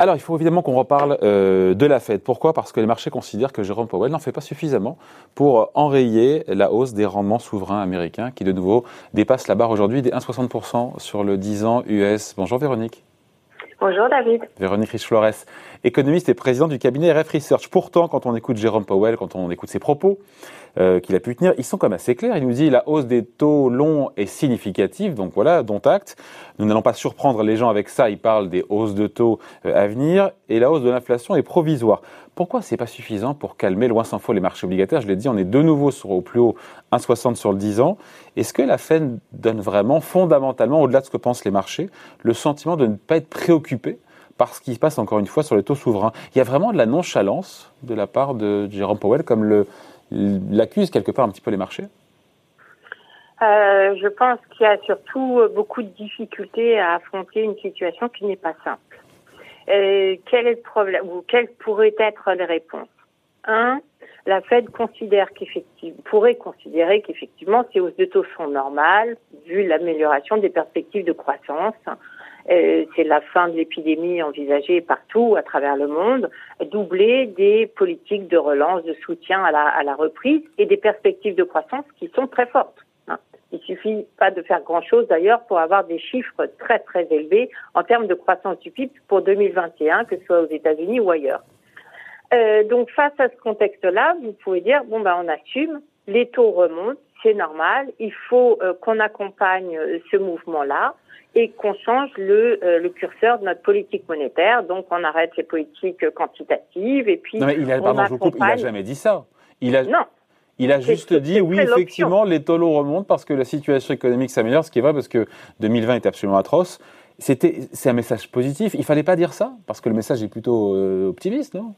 Alors, il faut évidemment qu'on reparle euh, de la Fed. Pourquoi? Parce que les marchés considèrent que Jérôme Powell n'en fait pas suffisamment pour enrayer la hausse des rendements souverains américains qui, de nouveau, dépassent la barre aujourd'hui des 1,60% sur le 10 ans US. Bonjour Véronique. Bonjour David. Véronique Riche-Flores, économiste et président du cabinet RF Research. Pourtant, quand on écoute Jérôme Powell, quand on écoute ses propos, euh, qu'il a pu tenir, ils sont comme assez clairs. Il nous dit la hausse des taux longs est significative, donc voilà, dont acte. Nous n'allons pas surprendre les gens avec ça. Il parle des hausses de taux euh, à venir et la hausse de l'inflation est provisoire. Pourquoi c'est pas suffisant pour calmer loin s'en faut les marchés obligataires? Je l'ai dit, on est de nouveau au plus haut 1,60 sur le 10 ans. Est-ce que la Fed donne vraiment fondamentalement, au-delà de ce que pensent les marchés, le sentiment de ne pas être préoccupé par ce qui se passe encore une fois sur les taux souverains? Il y a vraiment de la nonchalance de la part de Jérôme Powell, comme le, l'accuse quelque part un petit peu les marchés? Euh, Je pense qu'il y a surtout beaucoup de difficultés à affronter une situation qui n'est pas simple. Euh, quel est le problème ou quelles pourraient être les réponses? Un, la Fed considère qu'effectivement pourrait considérer qu'effectivement ces hausses de taux sont normales vu l'amélioration des perspectives de croissance euh, c'est la fin de l'épidémie envisagée partout à travers le monde, doublée des politiques de relance, de soutien à la, à la reprise et des perspectives de croissance qui sont très fortes. Il suffit pas de faire grand-chose d'ailleurs pour avoir des chiffres très très élevés en termes de croissance du PIB pour 2021, que ce soit aux États-Unis ou ailleurs. Euh, donc face à ce contexte-là, vous pouvez dire bon ben on assume, les taux remontent, c'est normal, il faut euh, qu'on accompagne euh, ce mouvement-là et qu'on change le, le, curseur de notre politique monétaire. Donc, on arrête les politiques quantitatives et puis. Non, mais il a, pardon, je coupe, il a jamais dit ça. Il a, non. Il a juste dit oui, effectivement, les taux remontent parce que la situation économique s'améliore, ce qui est vrai parce que 2020 est absolument atroce. C'était, c'est un message positif. Il fallait pas dire ça parce que le message est plutôt euh, optimiste, non?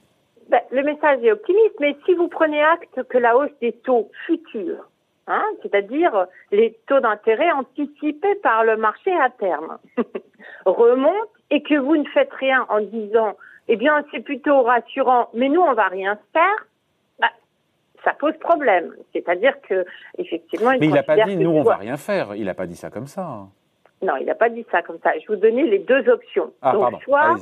Ben, Le message est optimiste, mais si vous prenez acte que la hausse des taux futurs Hein, c'est-à-dire les taux d'intérêt anticipés par le marché à terme, remontent et que vous ne faites rien en disant, eh bien, c'est plutôt rassurant, mais nous, on va rien faire, ça pose problème. C'est-à-dire que, effectivement, mais il n'a pas dit, nous, on va rien faire. Il n'a pas dit ça comme ça. Non, il n'a pas dit ça comme ça. Je vous donnais les deux options. Ah, Donc, soit,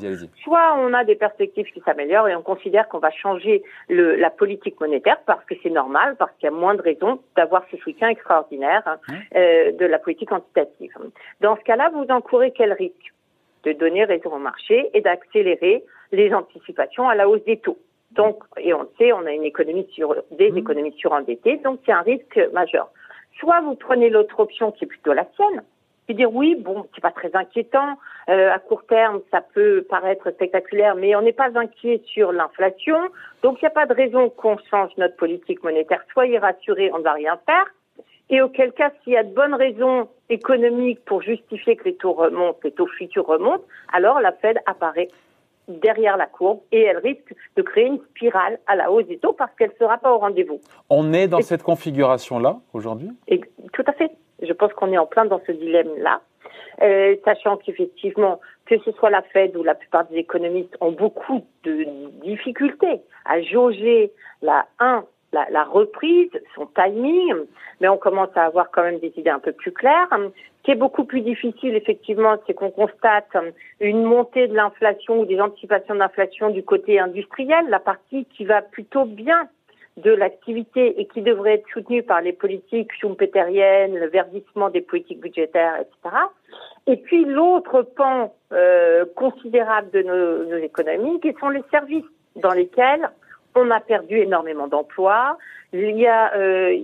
soit on a des perspectives qui s'améliorent et on considère qu'on va changer le, la politique monétaire parce que c'est normal, parce qu'il y a moins de raisons d'avoir ce soutien extraordinaire hein, euh, de la politique quantitative. Dans ce cas-là, vous encourez quel risque? De donner raison au marché et d'accélérer les anticipations à la hausse des taux. Donc, et on le sait, on a une économie sur des mmh. économies surendettées, donc c'est un risque majeur. Soit vous prenez l'autre option qui est plutôt la sienne, dire oui, bon, c'est pas très inquiétant. Euh, à court terme, ça peut paraître spectaculaire, mais on n'est pas inquiet sur l'inflation. Donc, il n'y a pas de raison qu'on change notre politique monétaire. Soyez rassurés, on ne va rien faire. Et auquel cas, s'il y a de bonnes raisons économiques pour justifier que les taux remontent, les taux futurs remontent, alors la Fed apparaît derrière la courbe et elle risque de créer une spirale à la hausse des taux parce qu'elle ne sera pas au rendez-vous. On est dans cette configuration-là aujourd'hui? Tout à fait. Je pense qu'on est en plein dans ce dilemme-là, euh, sachant qu'effectivement, que ce soit la Fed ou la plupart des économistes ont beaucoup de difficultés à jauger la 1 la, la, reprise, son timing, mais on commence à avoir quand même des idées un peu plus claires. Ce qui est beaucoup plus difficile, effectivement, c'est qu'on constate une montée de l'inflation ou des anticipations d'inflation du côté industriel, la partie qui va plutôt bien de l'activité et qui devrait être soutenue par les politiques schumpeteriennes, le verdissement des politiques budgétaires, etc. Et puis l'autre pan euh, considérable de nos, nos, économies, qui sont les services, dans lesquels on a perdu énormément d'emplois. Il y a, euh,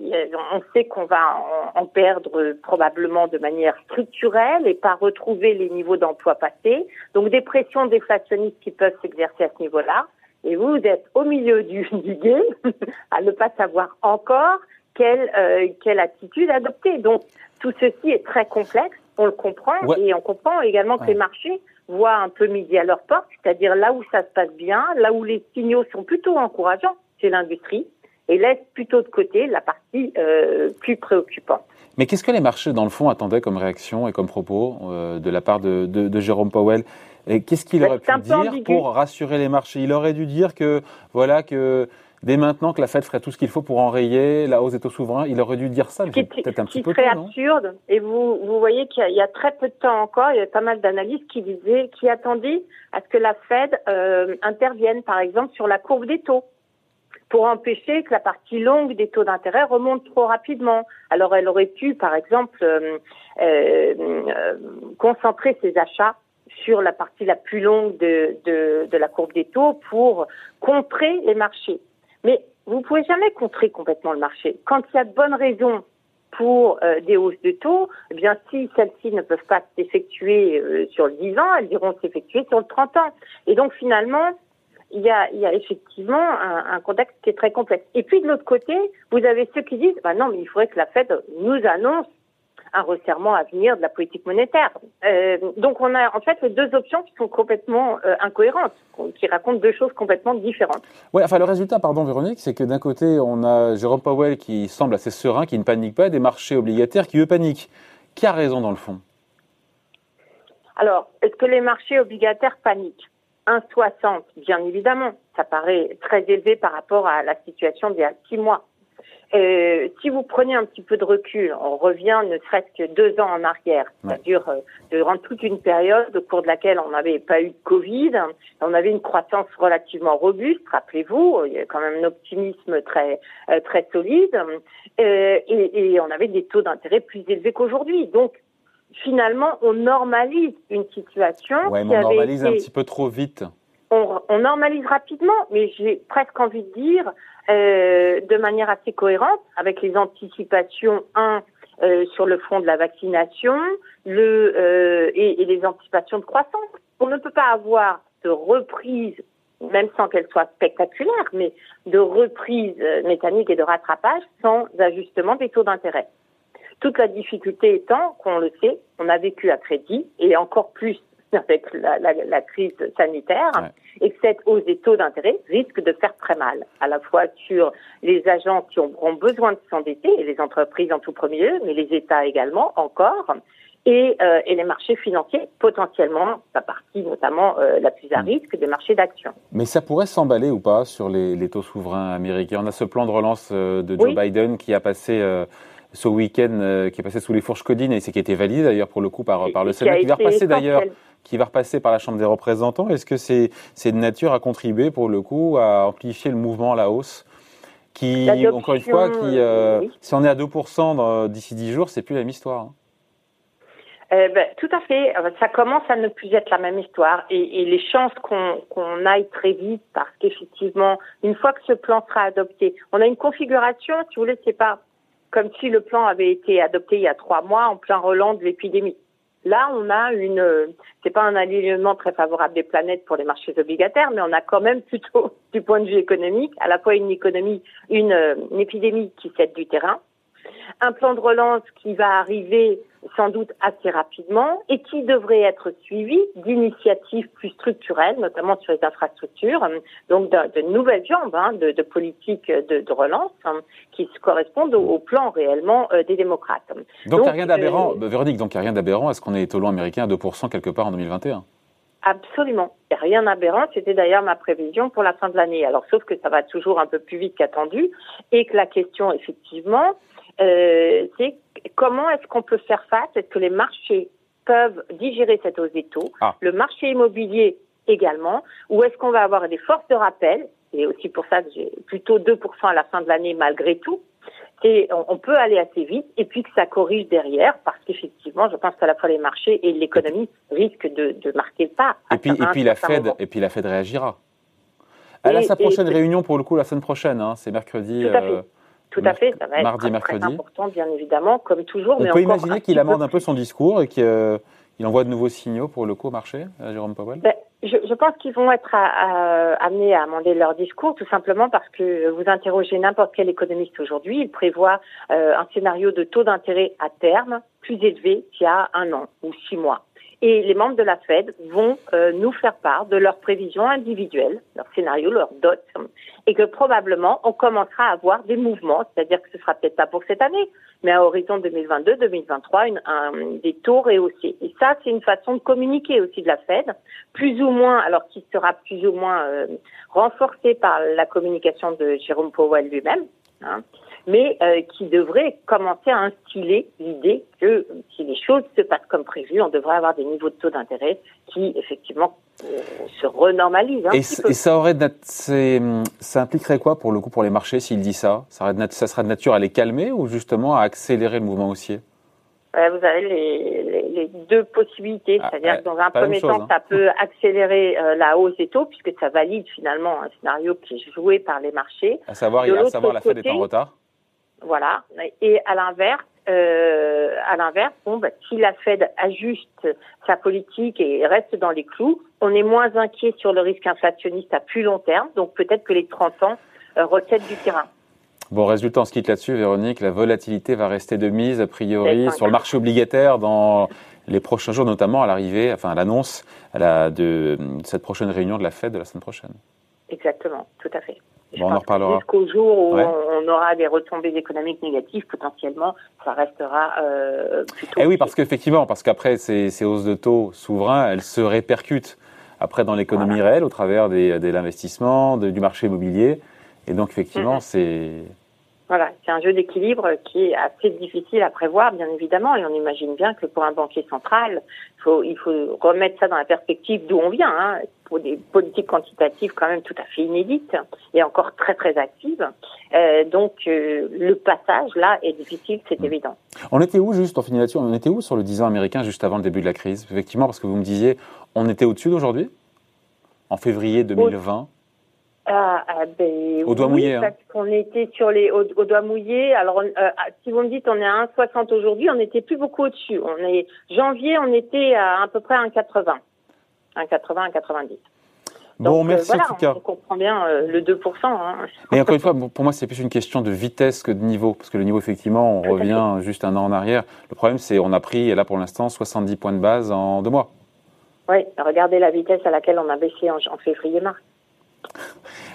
on sait qu'on va en, perdre probablement de manière structurelle et pas retrouver les niveaux d'emploi passés. Donc des pressions déflationnistes qui peuvent s'exercer à ce niveau-là et vous, êtes au milieu du, du à ne pas savoir encore quelle, euh, quelle attitude adopter. Donc, tout ceci est très complexe, on le comprend, et on comprend également que les marchés voient un peu midi à leur porte, c'est-à-dire là où ça se passe bien, là où les signaux sont plutôt encourageants, c'est l'industrie, et laisse plutôt de côté la partie euh, plus préoccupante. Mais qu'est-ce que les marchés, dans le fond, attendaient comme réaction et comme propos euh, de la part de, de, de Jérôme Powell? Et qu'est-ce qu'il aurait pu dire pour rassurer les marchés? Il aurait dû dire que voilà que dès maintenant que la Fed ferait tout ce qu'il faut pour enrayer la hausse des taux souverains. Il aurait dû dire ça, peut-être un petit peu très absurde. Et vous, vous voyez qu'il y, a très peu de temps encore, il y a pas mal d'analystes qui disaient, qui attendaient à ce que la Fed euh, intervienne, par exemple, sur la courbe des taux pour empêcher que la partie longue des taux d'intérêt remonte trop rapidement. Alors elle aurait pu, par exemple, euh, euh, concentrer ses achats sur la partie la plus longue de, de, de, la courbe des taux pour contrer les marchés. Mais vous ne pouvez jamais contrer complètement le marché. Quand il y a de bonnes raisons pour euh, des hausses de taux, eh bien si celles-ci ne peuvent pas s'effectuer euh, sur le 10 ans, elles iront s'effectuer sur le 30 ans. Et donc finalement, il y a, effectivement un, un, contexte qui est très complexe. Et puis de l'autre côté, vous avez ceux qui disent, bah non, mais il faudrait que la Fed nous annonce un resserrement à venir de la politique monétaire. Euh, donc on a en fait les deux options qui sont complètement euh, incohérentes, qui racontent deux choses complètement différentes. Oui, enfin le résultat, pardon Véronique, c'est que d'un côté on a Jérôme Powell qui semble assez serein, qui ne panique pas, et des marchés obligataires qui eux paniquent. Qui a raison dans le fond? Alors, est-ce que les marchés obligataires paniquent? 1,60, bien évidemment, ça paraît très élevé par rapport à la situation d'il y a six mois. Euh, si vous prenez un petit peu de recul, on revient ne serait-ce que deux ans en arrière, c'est-à-dire euh, durant toute une période au cours de laquelle on n'avait pas eu de Covid, on avait une croissance relativement robuste, rappelez-vous, il y a quand même un optimisme très euh, très solide, euh, et, et on avait des taux d'intérêt plus élevés qu'aujourd'hui. Donc finalement, on normalise une situation. Ouais, mais on normalise un petit peu trop vite. On, normalise rapidement, mais j'ai presque envie de dire euh, de manière assez cohérente avec les anticipations, un, euh, sur le front de la vaccination le, euh, et, et, les anticipations de croissance. On ne peut pas avoir de reprise, même sans qu'elle soit spectaculaire, mais de reprise euh, mécanique et de rattrapage sans ajustement des taux d'intérêt. Toute la difficulté étant qu'on le sait, on a vécu à crédit et encore plus avec la, la, la crise sanitaire ouais. et que cette hausse des taux d'intérêt risque de faire très mal, à la fois sur les agents qui auront besoin de s'endetter et les entreprises en tout premier lieu, mais les États également encore. Et, euh, et, les marchés financiers, potentiellement, la partie notamment euh, la plus à mm. risque des marchés d'actions. Mais ça pourrait s'emballer ou pas sur les, les, taux souverains américains? On a ce plan de relance euh, de Joe oui. Biden qui a passé euh, ce week-end euh, qui est passé sous les fourches codines et c'est qui a été validé d'ailleurs pour le coup par, par le Sénat, qui, qui va repasser d'ailleurs qui va repasser par la Chambre des représentants. Est-ce que c'est de nature à contribuer pour le coup à amplifier le mouvement à la hausse qui, encore une fois, qui, euh, oui. si on est à 2% d'ici 10 jours, c'est plus la même histoire. Hein. Euh, ben, tout à fait. Ça commence à ne plus être la même histoire et, et les chances qu'on qu aille très vite parce qu'effectivement, une fois que ce plan sera adopté, on a une configuration, si vous voulez, c'est pas comme si le plan avait été adopté il y a trois mois en plein relan de l'épidémie. Là, on a une, c'est pas un alignement très favorable des planètes pour les marchés obligataires, mais on a quand même plutôt, du point de vue économique, à la fois une économie, une, une épidémie qui cède du terrain, un plan de relance qui va arriver sans doute assez rapidement et qui devrait être suivi d'initiatives plus structurelles, notamment sur les infrastructures, donc de, de nouvelles jambes hein, de, de politiques de, de relance hein, qui correspondent au, au plan réellement euh, des démocrates. Donc, il n'y a rien d'aberrant, euh, Véronique, donc il n'y a rien d'aberrant à ce qu'on ait au long américain à 2% quelque part en 2021 Absolument. Il n'y a rien d'aberrant. C'était d'ailleurs ma prévision pour la fin de l'année. Alors, sauf que ça va toujours un peu plus vite qu'attendu et que la question, effectivement, c'est comment est-ce qu'on peut faire face? Est-ce que les marchés peuvent digérer cette hausse des taux? Ah. Le marché immobilier également Ou est-ce qu'on va avoir des forces de rappel? Et aussi pour ça que j'ai plutôt 2% à la fin de l'année malgré tout. Et on, on, peut aller assez vite et puis que ça corrige derrière parce qu'effectivement, je pense qu'à la fois les marchés et l'économie risquent de, de, marquer le pas. Et puis, et puis la Fed, moment. et puis la Fed réagira. Elle et, a sa prochaine et, réunion pour le coup la semaine prochaine, hein, c'est mercredi. Tout à fait. Euh, tout à fait, ça va mardi, être mercredi. très important, bien évidemment, comme toujours. On mais peut imaginer qu'il amende un peu son discours et qu'il euh, envoie de nouveaux signaux pour le coup au marché, euh, Jérôme Powell? Ben, je, je, pense qu'ils vont être à, à, amenés à amender leur discours, tout simplement parce que vous interrogez n'importe quel économiste aujourd'hui, il prévoit euh, un scénario de taux d'intérêt à terme plus élevé qu'il y a un an ou six mois. Et les membres de la Fed vont euh, nous faire part de leurs prévisions individuelles, leurs scénarios, leurs dots, et que probablement on commencera à avoir des mouvements, c'est-à-dire que ce sera peut-être pas pour cette année, mais à horizon 2022-2023, un, des taux rehaussés. Et ça, c'est une façon de communiquer aussi de la Fed, plus ou moins, alors qui sera plus ou moins euh, renforcé par la communication de Jérôme Powell lui-même. Hein, mais euh, qui devrait commencer à instiller l'idée que si les choses se passent comme prévu, on devrait avoir des niveaux de taux d'intérêt qui effectivement euh, se renormalisent. et, ça aurait ça impliquerait quoi pour le coup pour les marchés s'il dit ça? Ça, ça sera de nature à les calmer ou justement à accélérer le mouvement haussier? Vous avez les, les, deux possibilités, ah, c'est-à-dire que dans un premier temps, hein. ça peut accélérer euh, la hausse des taux puisque ça valide finalement un scénario qui est joué par les marchés. À savoir, à savoir la Fed est en retard. Voilà. Et à l'inverse, euh, à l'inverse, bon, bah, si la Fed ajuste sa politique et reste dans les clous, on est moins inquiet sur le risque inflationniste à plus long terme. Donc peut-être que les 30 ans euh, du terrain. Bon, résultat, on se quitte là-dessus, Véronique. La volatilité va rester de mise, a priori, sur le marché obligataire dans les prochains jours, notamment à l'arrivée, enfin à l'annonce de cette prochaine réunion de la Fed de la semaine prochaine. Exactement, tout à fait on en reparlera. Jusqu'au jour où on aura des retombées économiques négatives, potentiellement, ça restera euh, plutôt. Eh oui, parce qu'effectivement, parce qu'après ces, ces, hausses de taux souverains, elles se répercutent après dans l'économie réelle au travers des, de l'investissement, du marché immobilier. Et donc, effectivement, c'est voilà, c'est un jeu d'équilibre qui est assez difficile à prévoir, bien évidemment, et on imagine bien que pour un banquier central, il faut, il faut remettre ça dans la perspective d'où on vient, hein, pour des politiques quantitatives quand même tout à fait inédites et encore très très actives. Euh, donc euh, le passage là est difficile, c'est évident. On était où juste, on finit là-dessus, on était où sur le 10 ans américain juste avant le début de la crise? Effectivement, parce que vous me disiez, on était au-dessus d'aujourd'hui? En février 2020 ah, ah, ben, au doigt mouillé. Hein. Parce qu'on était sur les au, doigt mouillé. Alors, euh, ah, si vous me dites on est à 1,60 aujourd'hui, on n'était plus beaucoup au-dessus. On est janvier, on était à à peu près 1,80, 1,80, 1,90. Bon, merci en tout cas. On comprend bien euh, le 2%. Hein. Et encore une fois, pour moi, c'est plus une question de vitesse que de niveau. Parce que le niveau, effectivement, on revient juste un an en arrière. Le problème, c'est on a pris, là pour l'instant, 70 points de base en deux mois. Oui, regardez la vitesse à laquelle on a baissé en, en février-mars.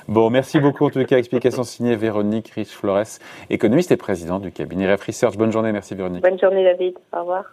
Bon, merci beaucoup en tout cas. Explication signée Véronique Rich-Flores, économiste et présidente du cabinet Ref Research. Bonne journée, merci Véronique. Bonne journée David, au revoir.